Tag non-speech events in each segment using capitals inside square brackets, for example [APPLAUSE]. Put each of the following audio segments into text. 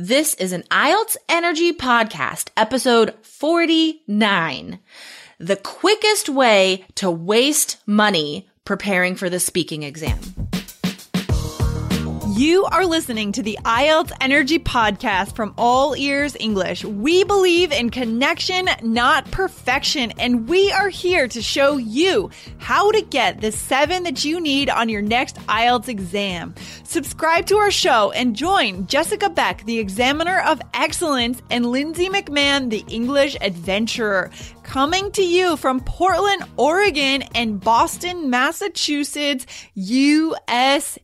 This is an IELTS Energy Podcast, episode 49. The quickest way to waste money preparing for the speaking exam. You are listening to the IELTS Energy Podcast from All Ears English. We believe in connection, not perfection, and we are here to show you how to get the seven that you need on your next IELTS exam. Subscribe to our show and join Jessica Beck, the Examiner of Excellence, and Lindsay McMahon, the English Adventurer. Coming to you from Portland, Oregon, and Boston, Massachusetts, USA.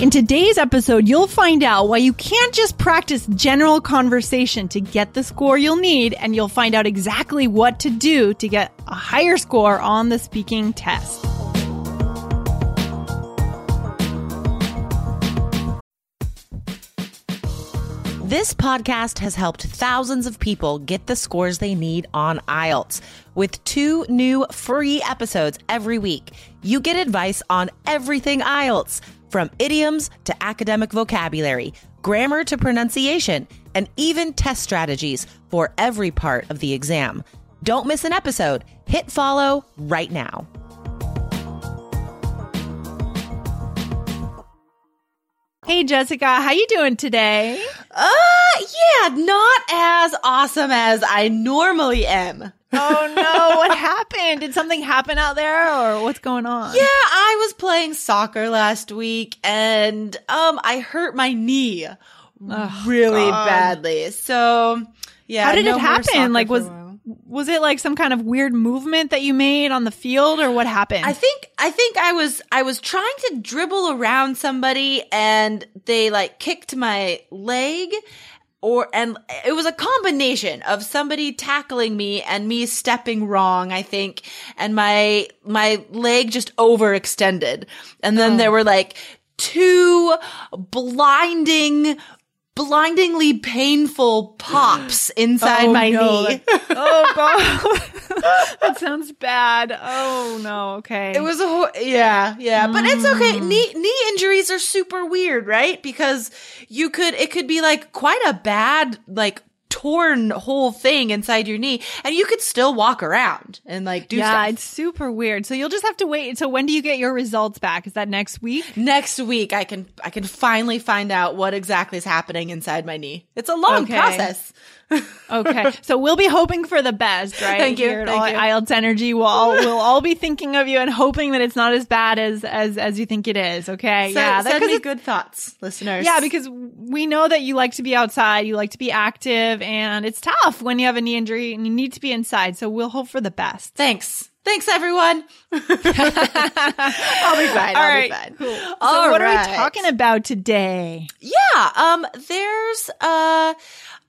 In today's episode, you'll find out why you can't just practice general conversation to get the score you'll need, and you'll find out exactly what to do to get a higher score on the speaking test. This podcast has helped thousands of people get the scores they need on IELTS. With two new free episodes every week, you get advice on everything IELTS, from idioms to academic vocabulary, grammar to pronunciation, and even test strategies for every part of the exam. Don't miss an episode. Hit follow right now. Hey Jessica, how you doing today? Uh, yeah, not as awesome as I normally am. Oh no, what happened? Did something happen out there or what's going on? Yeah, I was playing soccer last week and um I hurt my knee Oh, really God. badly. So, yeah. How did no it happen? Like was. Was it like some kind of weird movement that you made on the field or what happened? I think I think I was I was trying to dribble around somebody and they like kicked my leg or and it was a combination of somebody tackling me and me stepping wrong I think and my my leg just overextended and then Oh. there were like two blinding blindingly painful pops [GASPS] inside Oh, my no. knee [LAUGHS] oh god. [LAUGHS] that sounds bad. Oh no, okay. It was a hor- yeah, yeah, but it's okay. Mm. Knee knee injuries are super weird, right? Because you could it could be like quite a bad like torn whole thing inside your knee, and you could still walk around and like do yeah, stuff. it's super weird. So you'll just have to wait. So when do you get your results back? Is that next week? Next week, I can I can finally find out what exactly is happening inside my knee. It's a long Okay. process. [LAUGHS] Okay, so we'll be hoping for the best, right? Thank you, Here at thank all- you. IELTS Energy, we'll all, [LAUGHS] we'll all be thinking of you and hoping that it's not as bad as as as you think it is. Okay, Send, yeah, that- send me good thoughts, listeners. Yeah, because we know that you like to be outside, you like to be active, and it's tough when you have a knee injury and you need to be inside. So we'll hope for the best. thanks, thanks everyone. [LAUGHS] I'll be fine. All I'll right, be fine. cool. So All what are we talking about today? Yeah, um there's uh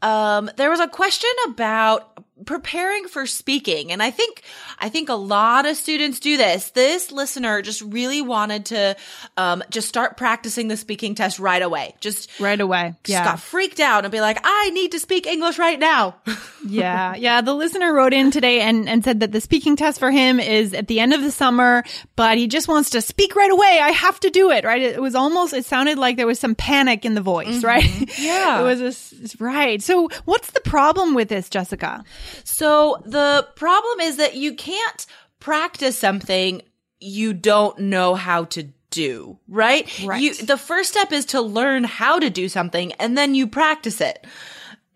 um there was a question about preparing for speaking and I think I think a lot of students do this. This listener just really wanted to um just start practicing the speaking test right away. Just Right away. just got freaked out and be like, "I need to speak English right now." [LAUGHS] yeah, yeah. The listener wrote in today and, and said that the speaking test for him is at the end of the summer, but he just wants to speak right away. I have to do it, right? It was almost, it sounded like there was some panic in the voice, right? Yeah. [LAUGHS] it was a right. So what's the problem with this, Jessica? So the problem is that you can't practice something you don't know how to do, right? Right. You, the first step is to learn how to do something and then you practice it.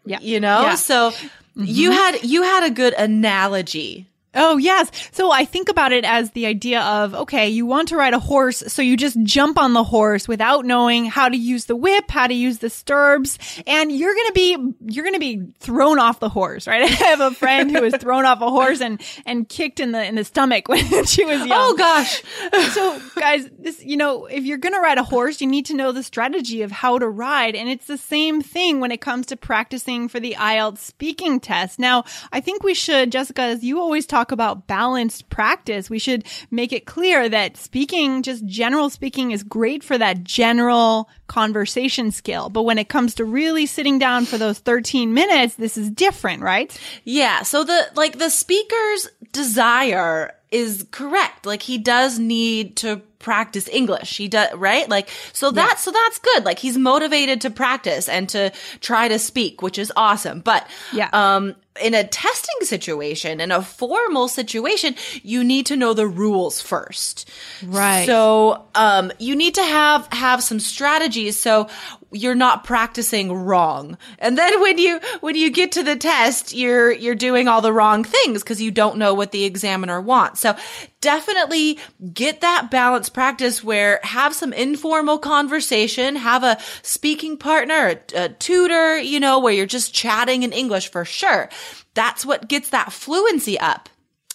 Yeah. You know? Yeah. So you mm-hmm. had, you had a good analogy. Oh, yes. So I think about it as the idea of, okay, you want to ride a horse, so you just jump on the horse without knowing how to use the whip, how to use the stirrups, and you're going to be, you're going to be thrown off the horse, right? [LAUGHS] I have a friend who was thrown off a horse and, and kicked in the, in the stomach [LAUGHS] when she was young. Oh gosh. so guys, this, you know, if you're going to ride a horse, you need to know the strategy of how to ride. And it's the same thing when it comes to practicing for the IELTS speaking test. Now, I think we should, Jessica, as you always talk about balanced practice, we should make it clear that speaking, just general speaking is great for that general conversation skill. But when it comes to really sitting down for those 13 minutes, this is different, right? Yeah. So the, like the speaker's desire is correct. Like he does need to practice English. He does, right? Like, so that, so that's good. Like he's motivated to practice and to try to speak, which is awesome. But, Yeah. um, in a testing situation, in a formal situation, you need to know the rules first. Right. So, um, you need to have, have some strategies. So you're not practicing wrong. And then when you, when you get to the test, you're, you're doing all the wrong things because you don't know what the examiner wants. So definitely get that balance practice where have some informal conversation, have a speaking partner, a, a tutor, you know, where you're just chatting in English for sure. That's what gets that fluency up.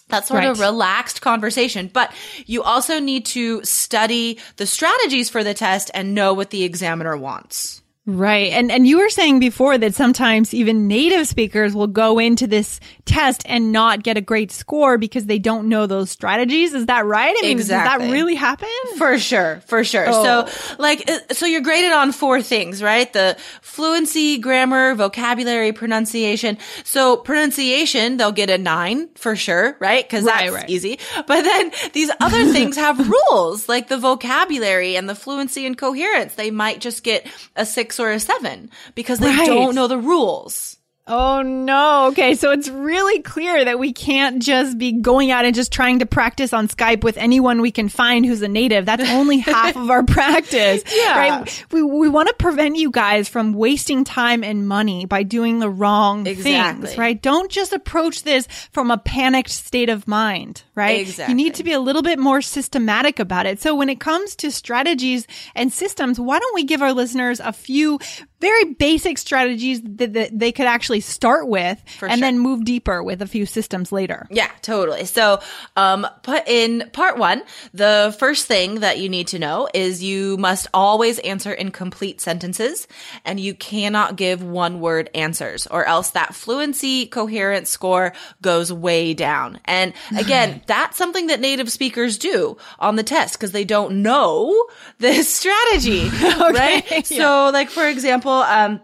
That sort of relaxed conversation. But you also need to study the strategies for the test and know what the examiner wants. Right. And and you were saying before that sometimes even native speakers will go into this test and not get a great score because they don't know those strategies. Is that right? I mean, does that really happen? For sure, for sure. Oh. So, like, uh, so you're graded on four things, right? The fluency, grammar, vocabulary, pronunciation. So pronunciation, they'll get a nine for sure, right? Cause Right, that's right. easy. But then these other [LAUGHS] things have rules, like the vocabulary and the fluency and coherence. They might just get a six or a seven because they Right. don't know the rules. Oh no. Okay. So it's really clear that we can't just be going out and just trying to practice on Skype with anyone we can find who's a native. That's only half of our [LAUGHS] practice. Yeah. Right. We, we want to prevent you guys from wasting time and money by doing the wrong Exactly. things, right? Don't just approach this from a panicked state of mind, right? Exactly. You need to be a little bit more systematic about it. So when it comes to strategies and systems, why don't we give our listeners a few very basic strategies that, that they could actually start with For and sure. then move deeper with a few systems later. Yeah, totally. So, um, put in part one, the first thing that you need to know is you must always answer in complete sentences and you cannot give one word answers or else that fluency coherence score goes way down. And again, [LAUGHS] that's something that native speakers do on the test because they don't know [LAUGHS] this strategy, [LAUGHS] right? So like, for example, um,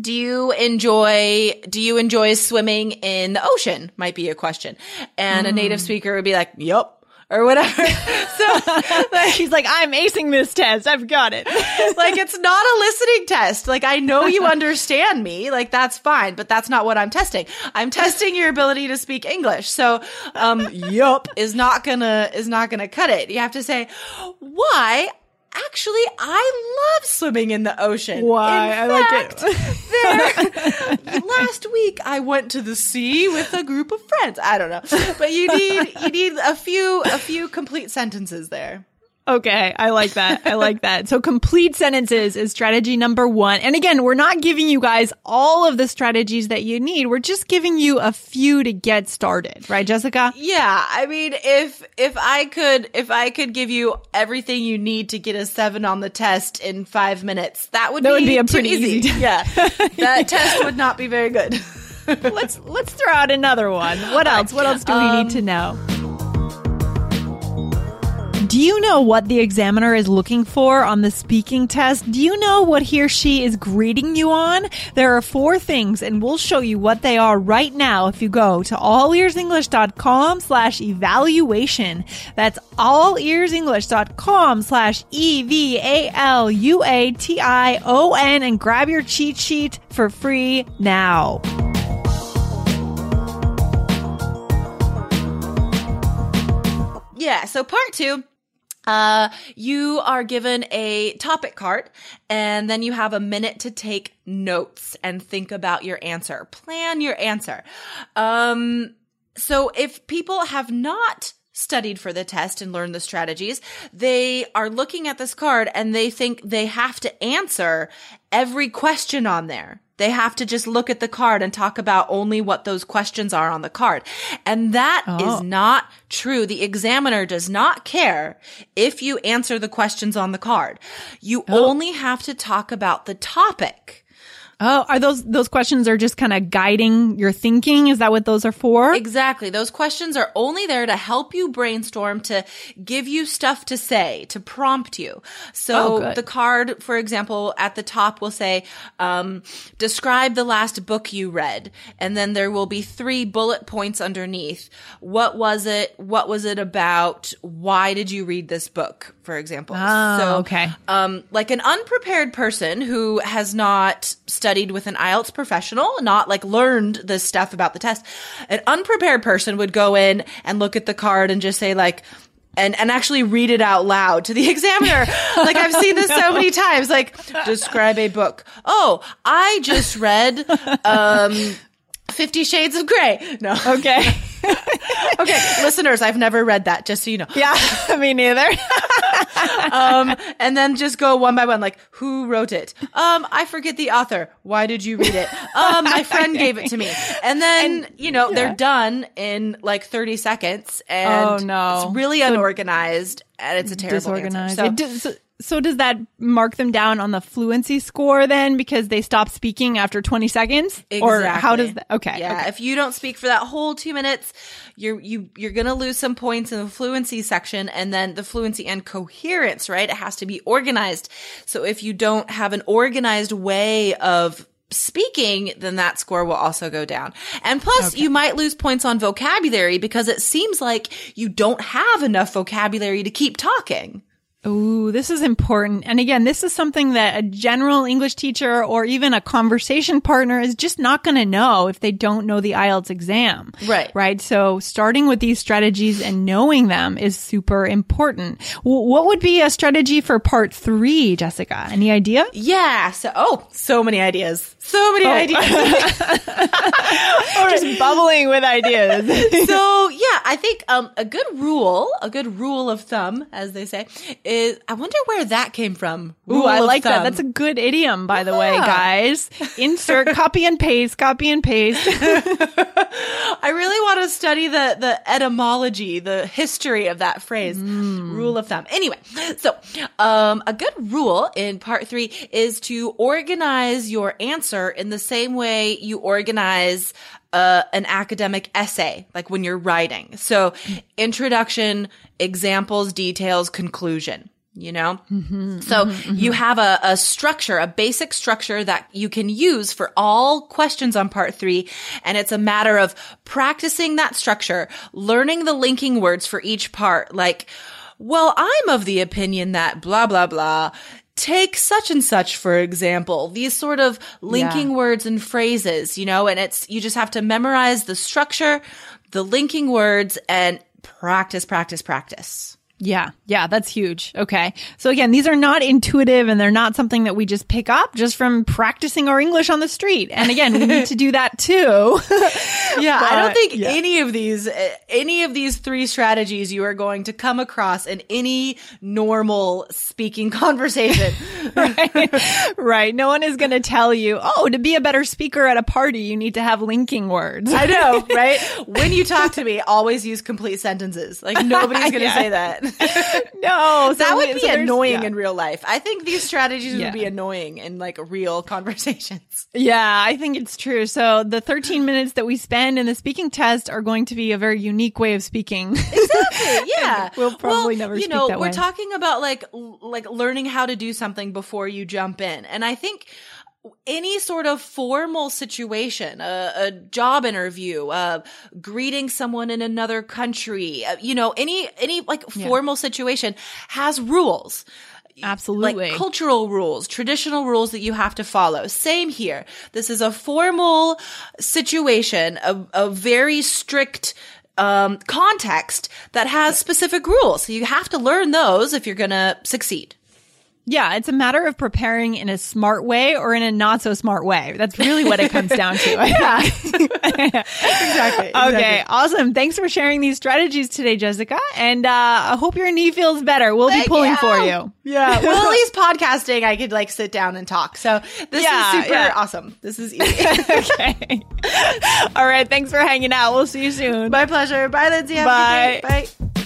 do you enjoy do you enjoy swimming in the ocean might be a question and a native speaker would be like yup or whatever. [LAUGHS] So [LAUGHS] like, She's like, I'm acing this test. I've got it. [LAUGHS] like it's not a listening test. Like i know you understand me. Like that's fine but that's not what i'm testing. I'm testing your ability to speak english. So um yup is not gonna is not gonna cut it. You have to say why Actually, I love swimming in the ocean. Why? In I like fact, it. there, [LAUGHS] last week I went to the sea with a group of friends. I don't know, but you need you need a few a few complete sentences there. Okay, I like that. I like that. So complete sentences is strategy number one. And again, we're not giving you guys all of the strategies that you need. We're just giving you a few to get started. Right, Jessica? Yeah, I mean, if if I could if I could give you everything you need to get a seven on the test in five minutes, that would That be would be a pretty easy test. [LAUGHS] yeah, that test would not be very good. let's let's throw out another one. What [LAUGHS] else? What else do we need to um, know? Do you know what the examiner is looking for on the speaking test? Do you know what he or she is grading you on? There are four things and we'll show you what they are right now if you go to allearsenglish.com slash evaluation. That's allearsenglish.com slash E-V-A-L-U-A-T-I-O-N and grab your cheat sheet for free now. Yeah. So part two. Uh, you are given a topic card and then you have a minute to take notes and think about your answer. Plan your answer. Um, so if people have not studied for the test and learned the strategies, they are looking at this card and they think they have to answer every question on there. They have to just look at the card and talk about only what those questions are on the card. And that oh. is Oh. not true. The examiner does not care if you answer the questions on the card. You oh. only have to talk about the topic. Oh, are those those questions are just kind of guiding your thinking? Is that what those are for? Exactly. Those questions are only there to help you brainstorm, to give you stuff to say, to prompt you. So Oh, the card, for example, at the top will say, um, describe the last book you read. And then there will be three bullet points underneath. What was it? What was it about? Why did you read this book? For example. Oh, okay. Um, like an unprepared person who has not studied with an IELTS professional, not like learned this stuff about the test, an unprepared person would go in and look at the card and just say like, and, and actually read it out loud to the [LAUGHS] examiner. like I've seen this so [LAUGHS] many times. Like, describe a book. Oh, I just read, um, Fifty Shades of Grey. No. Okay. [LAUGHS] Okay. Listeners, I've never read that, just so you know. yeah, me neither. Um, and then just go one by one, like who wrote it? Um, I forget the author. Why did you read it? Um, my friend gave it to me. And then you know they're done in like thirty seconds, and Oh, no. it's really unorganized, and it's a terrible Disorganized. Answer. It does- so, so does that mark them down on the fluency score then because they stop speaking after 20 seconds? Or how does that? Okay. Yeah. okay. If you don't speak for that whole two minutes, you're you you're gonna lose some points in the fluency section, and then the fluency and coherence. Right? It has to be organized. So if you don't have an organized way of speaking, then that score will also go down. And plus, you might lose points on vocabulary because it seems like you don't have enough vocabulary to keep talking. Ooh, this is important. And again, this is something that a general English teacher or even a conversation partner is just not going to know if they don't know the IELTS exam. Right. Right. So starting with these strategies and knowing them is super important. W- what would be a strategy for part three, Jessica? Any idea? Yeah. So, oh, so many ideas. So many oh. ideas. [LAUGHS] [LAUGHS] Just bubbling with ideas. so yeah, [LAUGHS] I think um, a good rule, a good rule of thumb, as they say, is I wonder where that came from. Ooh, I like that. That's a good idiom, by the way, guys. [LAUGHS] Insert copy and paste, copy and paste. [LAUGHS] [LAUGHS] I really want to study the the etymology, the history of that phrase. Rule of thumb. Anyway, so um, a good rule in part three is to organize your answer in the same way you organize uh, an academic essay, like when you're writing. So, introduction, examples, details, conclusion. You know? Mm-hmm, so mm-hmm, you mm-hmm. have a, a structure, a basic structure that you can use for all questions on part three. And it's a matter of practicing that structure, learning the linking words for each part. Like, well, I'm of the opinion that blah, blah, blah. Take such and such, for example, these sort of linking Yeah. words and phrases, you know, and it's, you just have to memorize the structure, the linking words and practice, practice, practice. Yeah, yeah, that's huge. Okay. So again, these are not intuitive and they're not something that we just pick up just from practicing our English on the street. And again, we need to do that too. [LAUGHS] Yeah, I don't think yeah. any of these uh, any of these three strategies you are going to come across in any normal speaking [LAUGHS] conversation. [LAUGHS] right. No one is going to tell you, oh, to be a better speaker at a party, you need to have linking words. I know, right? When you talk to me, always use complete sentences. Like nobody's going to Yeah. say that. [LAUGHS] no, that would be so annoying yeah. in real life. I think these strategies Yeah. would be annoying in like real conversations. [LAUGHS] Yeah, I think it's true. So the 13 [GASPS] minutes that we spend in the speaking test are going to be a very unique way of speaking. Exactly. [LAUGHS] Yeah We'll probably Well, never you speak know that we're way. talking about like like learning how to do something before you jump in and i think any sort of formal situation, a, a job interview, uh, greeting someone in another country, uh, you know, any, any like formal situation has rules. Absolutely. Like cultural rules, traditional rules that you have to follow. Same here. This is a formal situation, a, a very strict um, context that has specific rules. So you have to learn those if you're going to succeed. Yeah, it's a matter of preparing in a smart way or in a not so smart way. That's really what it comes down to. I [LAUGHS] think. [LAUGHS] Exactly. Okay, awesome. Thanks for sharing these strategies today, Jessica. And uh, I hope your knee feels better. We'll be pulling for you. Yeah. [LAUGHS] Well, at least podcasting, I could like sit down and talk. So this Yeah, is super yeah. awesome. This is easy. okay. All right. Thanks for hanging out. We'll see you soon. My pleasure. Bye, Lindsay. Have a good Bye. Bye.